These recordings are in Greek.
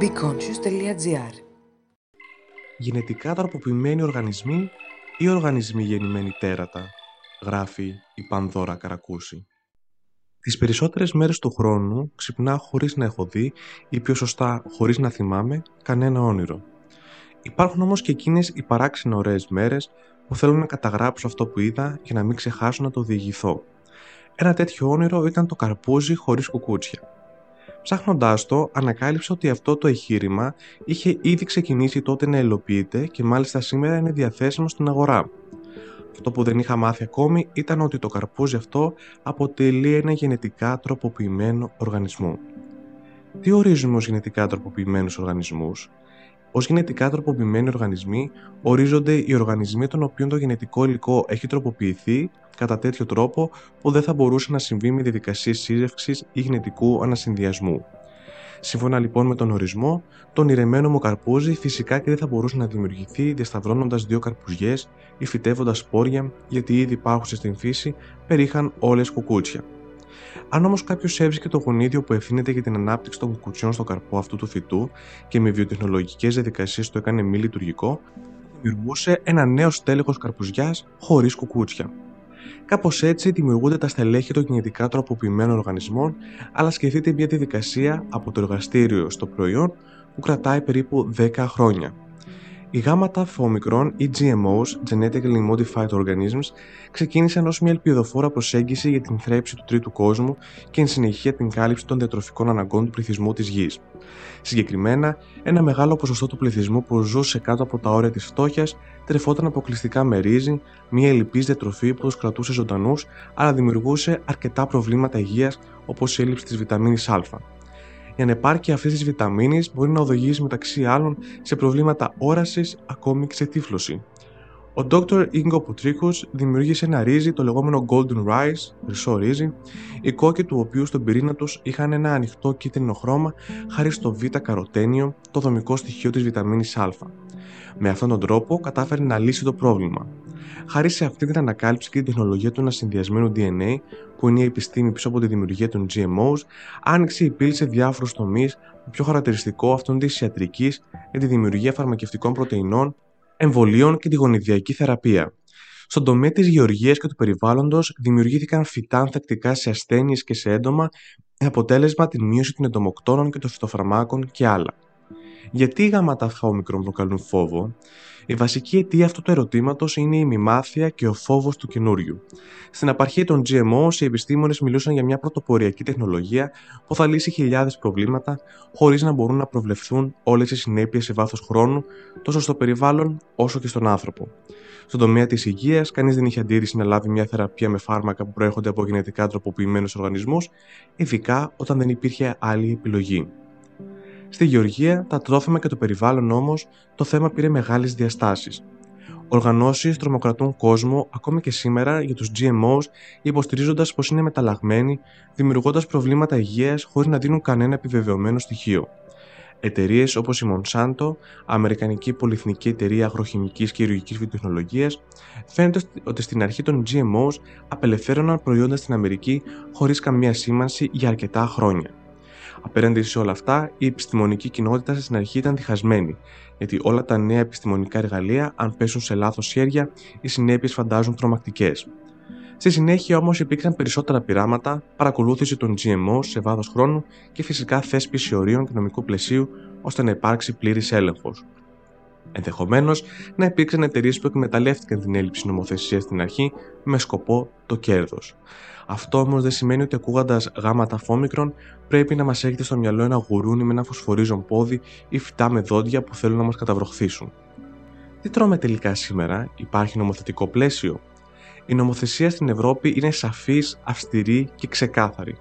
BeConscious.gr Γενετικά τροποποιημένοι οργανισμοί ή οργανισμοί γεννημένοι τέρατα, γράφει η Πανδώρα Καρακούση. Τις περισσότερες μέρες του χρόνου ξυπνάω χωρίς να έχω δει ή πιο σωστά χωρίς να θυμάμαι κανένα όνειρο. Υπάρχουν όμως και εκείνες οι παράξενα ωραίες μέρες που θέλω να καταγράψω αυτό που είδα για να μην ξεχάσω να το διηγηθώ. Ένα τέτοιο όνειρο ήταν το καρπούζι χωρίς κουκούτσια. Ψάχνοντάς το, ανακάλυψα ότι αυτό το εγχείρημα είχε ήδη ξεκινήσει τότε να υλοποιείται και μάλιστα σήμερα είναι διαθέσιμο στην αγορά. Αυτό που δεν είχα μάθει ακόμη ήταν ότι το καρπούζι αυτό αποτελεί ένα γενετικά τροποποιημένο οργανισμό. Τι ορίζουμε ως γενετικά τροποποιημένους οργανισμούς; Ως γενετικά τροποποιημένοι οργανισμοί ορίζονται οι οργανισμοί των οποίων το γενετικό υλικό έχει τροποποιηθεί κατά τέτοιο τρόπο που δεν θα μπορούσε να συμβεί με διαδικασίες σύζευξης ή γενετικού ανασυνδυασμού. Σύμφωνα λοιπόν με τον ορισμό, το ονειρεμένο μου καρπούζι φυσικά και δεν θα μπορούσε να δημιουργηθεί διασταυρώνοντας δύο καρπουζιές ή φυτεύοντας σπόρια, γιατί ήδη υπάρχουσες στην φύση περίχαν όλες κουκούτσια. Αν όμως κάποιος έβρισκε το γονίδιο που ευθύνεται για την ανάπτυξη των κουκουτσιών στο καρπό αυτού του φυτού και με βιοτεχνολογικές διαδικασίες το έκανε μη λειτουργικό, δημιουργούσε ένα νέο στέλεχος καρπουζιάς χωρίς κουκούτσια. Κάπως έτσι δημιουργούνται τα στελέχη των γενετικά τροποποιημένων οργανισμών, αλλά σκεφτείτε μια διαδικασία από το εργαστήριο στο προϊόν που κρατάει περίπου 10 χρόνια. Οι γάματα φωμικρών ή GMOs, Genetically Modified Organisms, ξεκίνησαν ως μια ελπιδοφόρα προσέγγιση για την θρέψη του τρίτου κόσμου και εν συνεχεία την κάλυψη των διατροφικών αναγκών του πληθυσμού της γης. Συγκεκριμένα, ένα μεγάλο ποσοστό του πληθυσμού που ζούσε κάτω από τα όρια της φτώχειας τρεφόταν αποκλειστικά με ρύζι, μια ελλειπής διατροφή που τους κρατούσε ζωντανούς, αλλά δημιουργούσε αρκετά προβλήματα υγείας όπως η έλλειψη της βιταμίνης Α. Η ανεπάρκεια αυτής της βιταμίνης μπορεί να οδηγήσει μεταξύ άλλων σε προβλήματα όρασης ακόμη και σε τύφλωση. Ο Dr. Ingo Putrikos δημιούργησε ένα ρύζι, το λεγόμενο Golden Rice, χρυσό ρύζι, οι κόκκι του οποίου στον πυρήνα τους είχαν ένα ανοιχτό κίτρινο χρώμα χάρη στο β-καροτένιο, το δομικό στοιχείο της βιταμίνης Α. Με αυτόν τον τρόπο κατάφερε να λύσει το πρόβλημα. Χάρη σε αυτή την ανακάλυψη και την τεχνολογία του ανασυνδυασμένου DNA, που είναι η επιστήμη πίσω από τη δημιουργία των GMOs, άνοιξε η πύλη σε διάφορους τομείς, με πιο χαρακτηριστικό αυτόν της ιατρικής για τη δημιουργία φαρμακευτικών πρωτεϊνών, εμβολίων και τη γονιδιακή θεραπεία. Στον τομέα της γεωργίας και του περιβάλλοντος δημιουργήθηκαν φυτά ανθεκτικά σε ασθένειες και σε έντομα, με αποτέλεσμα την μείωση των εντομοκτώνων και των φυτοφαρμάκων και άλλα. Γιατί οι γάματα όμικρον προκαλούν φόβο, η βασική αιτία αυτού του ερωτήματος είναι η μημάθεια και ο φόβος του καινούριου. Στην απαρχή των GMO, οι επιστήμονες μιλούσαν για μια πρωτοποριακή τεχνολογία που θα λύσει χιλιάδες προβλήματα, χωρίς να μπορούν να προβλεφθούν όλες οι συνέπειες σε βάθος χρόνου, τόσο στο περιβάλλον όσο και στον άνθρωπο. Στον τομέα της υγείας, κανείς δεν είχε αντίρρηση να λάβει μια θεραπεία με φάρμακα που προέρχονται από γενετικά τροποποιημένους οργανισμούς, ειδικά όταν δεν υπήρχε άλλη επιλογή. Στη Γεωργία, τα τρόφιμα και το περιβάλλον όμως, το θέμα πήρε μεγάλες διαστάσεις. Οργανώσεις τρομοκρατούν κόσμο ακόμη και σήμερα για τους GMOs, υποστηρίζοντας πως είναι μεταλλαγμένοι, δημιουργώντας προβλήματα υγείας χωρίς να δίνουν κανένα επιβεβαιωμένο στοιχείο. Εταιρείες όπως η Monsanto, Αμερικανική Πολυεθνική Εταιρεία Αγροχημικής και Ιερουργική Βιοτεχνολογίας, φαίνεται ότι στην αρχή των GMOs απελευθέρωναν προϊόντα στην Αμερική χωρίς καμία σήμανση για αρκετά χρόνια. Απέναντι σε όλα αυτά, η επιστημονική κοινότητα στην αρχή ήταν διχασμένη, γιατί όλα τα νέα επιστημονικά εργαλεία, αν πέσουν σε λάθος χέρια, οι συνέπειες φαντάζουν τρομακτικές. Στη συνέχεια όμως υπήρξαν περισσότερα πειράματα, παρακολούθηση των GMO σε βάθος χρόνου και φυσικά θέσπιση ορίων και νομικού πλαισίου ώστε να υπάρξει πλήρης έλεγχος. Ενδεχομένως να υπήρξαν εταιρείες που εκμεταλλεύτηκαν την έλλειψη νομοθεσίας στην αρχή με σκοπό το κέρδος. Αυτό όμως δεν σημαίνει ότι ακούγοντας γάματα φόμικρον πρέπει να μας έχετε στο μυαλό ένα γουρούνι με ένα φωσφορίζον πόδι ή φυτά με δόντια που θέλουν να μας καταβροχθήσουν. Τι τρώμε τελικά σήμερα, υπάρχει νομοθετικό πλαίσιο; Η νομοθεσία στην Ευρώπη είναι σαφής, αυστηρή και ξεκάθαρη.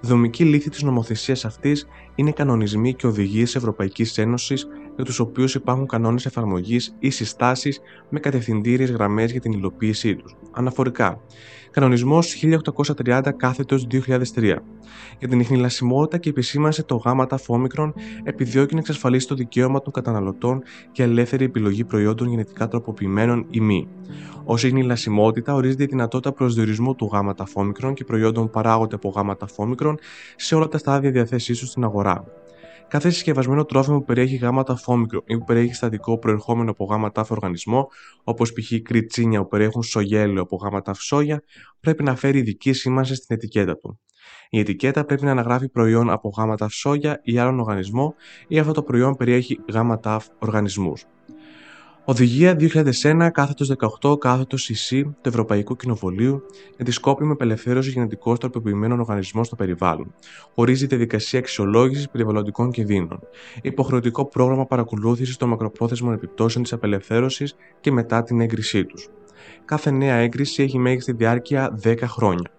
Δομική λύθη της νομοθεσίας αυτής είναι κανονισμοί και οδηγίες Ευρωπαϊκής Ένωσης για τους οποίους υπάρχουν κανόνες εφαρμογής ή συστάσεις με κατευθυντήριες γραμμές για την υλοποίησή τους. Αναφορικά, Κανονισμός 1830 κάθετος 2003. Για την ιχνηλασιμότητα και επισήμανση των γάμματα φόμικρων επιδιώκει να εξασφαλίσει το δικαίωμα των καταναλωτών και ελεύθερη επιλογή προϊόντων γενετικά τροποποιημένων ή μη. Ω ιχνηλασιμότητα ορίζεται η δυνατότητα προσδιορισμού του γάμματα φόμικρων και προϊόντων που παράγονται από γάμματα φόμικρων σε όλα τα στάδια διαθέσής του στην αγορά. Κάθε συσκευασμένο τρόφιμο που περιέχει γάματα φόμικρο ή που περιέχει στατικό προερχόμενο από γάμα τάφ οργανισμό, όπως π.χ. κριτσίνια που περιέχουν σογέλαιο από γάμα τάφ σόγια, πρέπει να φέρει ειδική σήμανση στην ετικέτα του. Η ετικέτα πρέπει να αναγράφει προϊόν από γάμα τάφ σόγια ή άλλον οργανισμό ή αυτό το προϊόν περιέχει γάμα τάφ οργανισμούς. Οδηγία 2001 κάθετος 18 κάθετος CC του Ευρωπαϊκού Κοινοβουλίου για τη σκόπιμη απελευθέρωση γενετικώς τροποποιημένων οργανισμών στο περιβάλλον. Ορίζει τη διαδικασία αξιολόγησης περιβαλλοντικών κινδύνων. Υποχρεωτικό πρόγραμμα παρακολούθησης των μακροπρόθεσμων επιπτώσεων της απελευθέρωσης και μετά την έγκρισή τους. Κάθε νέα έγκριση έχει μέγιστη διάρκεια 10 χρόνια.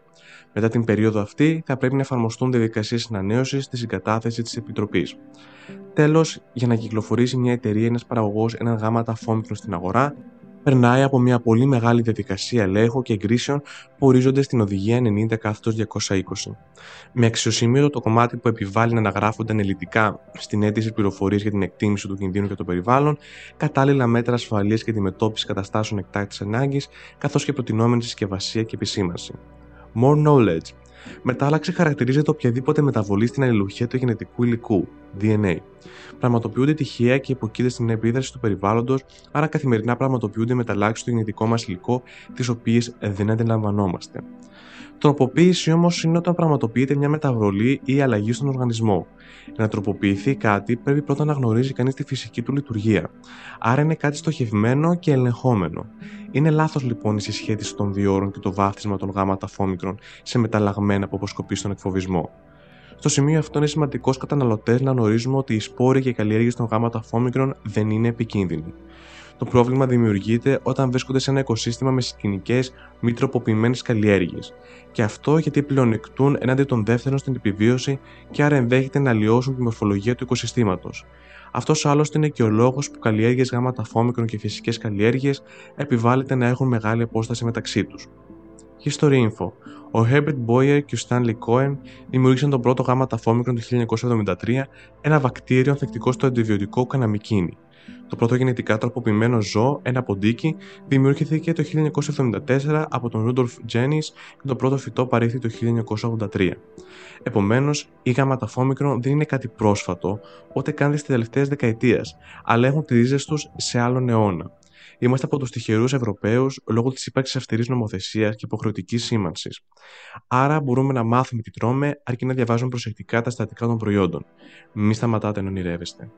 Μετά την περίοδο αυτή θα πρέπει να εφαρμοστούν διαδικασίες ανανέωσης στη συγκατάθεσης της Επιτροπής. Τέλος, για να κυκλοφορήσει μια εταιρεία ή ένας παραγωγός έναν γάμα ταφόμικρο στην αγορά, περνάει από μια πολύ μεγάλη διαδικασία ελέγχου και εγκρίσεων που ορίζονται στην Οδηγία 90 220. Με αξιοσημείωτο το κομμάτι που επιβάλλει να αναγράφονται αναλυτικά στην αίτηση πληροφορίε για την εκτίμηση του κινδύνου για το περιβάλλον, κατάλληλα μέτρα ασφαλείας και αντιμετώπισης καταστάσεων εκτάκτης ανάγκης, καθώς και προτινόμενη συσκευασία και επισήμανση. More knowledge. Μετάλλαξη χαρακτηρίζεται οποιαδήποτε μεταβολή στην αλληλουχία του γενετικού υλικού, DNA. Πραγματοποιούνται τυχαία και υποκείδες στην επίδραση του περιβάλλοντος, άρα καθημερινά πραγματοποιούνται μεταλλάξει στο γενετικό μας υλικό, τις οποίες δεν αντιλαμβανόμαστε. Τροποποίηση όμως είναι όταν πραγματοποιείται μια μεταβολή ή αλλαγή στον οργανισμό. Για να τροποποιηθεί κάτι, πρέπει πρώτα να γνωρίζει κανείς τη φυσική του λειτουργία. Άρα είναι κάτι στοχευμένο και ελεγχόμενο. Είναι λάθος λοιπόν η συσχέτιση των δύο όρων και το βάφτισμα των γάμματα φόμικρων σε μεταλλαγμένα από αποσκοπή στον εκφοβισμό. Στο σημείο αυτό είναι σημαντικός καταναλωτές να γνωρίζουμε ότι οι σπόροι και οι καλλιέργειες των γάμματα φόμικρων δεν είναι επικίνδυνοι. Το πρόβλημα δημιουργείται όταν βρίσκονται σε ένα οικοσύστημα με σκηνικέ μη τροποποιημένε καλλιέργειε. Και αυτό γιατί πλεονεκτούν έναντι των δεύτερων στην επιβίωση και άρα ενδέχεται να αλλοιώσουν τη μορφολογία του οικοσυστήματος. Αυτός άλλωστε είναι και ο λόγος που καλλιέργειες γάμματα φόμικρων και φυσικές καλλιέργειες επιβάλλεται να έχουν μεγάλη απόσταση μεταξύ τους. History Info. Ο Herbert Boyer και ο Stanley Cohen δημιούργησαν τον πρώτο γάμα ταφόμικρον το 1973, ένα βακτήριο ανθεκτικό στο αντιβιωτικό καναμικίνη. Το πρώτο γενετικά τροποποιημένο ζώο, ένα ποντίκι, δημιουργήθηκε το 1974 από τον Rudolf Jennings και το πρώτο φυτό παρήχθη το 1983. Επομένως, οι γαματαφόμικρον δεν είναι κάτι πρόσφατο, ούτε καν τη τελευταία δεκαετία, αλλά έχουν τις ρίζες τους σε άλλον αιώνα. Είμαστε από τους τυχερούς Ευρωπαίους λόγω της ύπαρξης αυστηρής νομοθεσίας και υποχρεωτικής σήμανσης. Άρα μπορούμε να μάθουμε τι τρώμε, αρκεί να διαβάζουμε προσεκτικά τα στατικά των προϊόντων. Μην σταματάτε να ονειρεύεστε.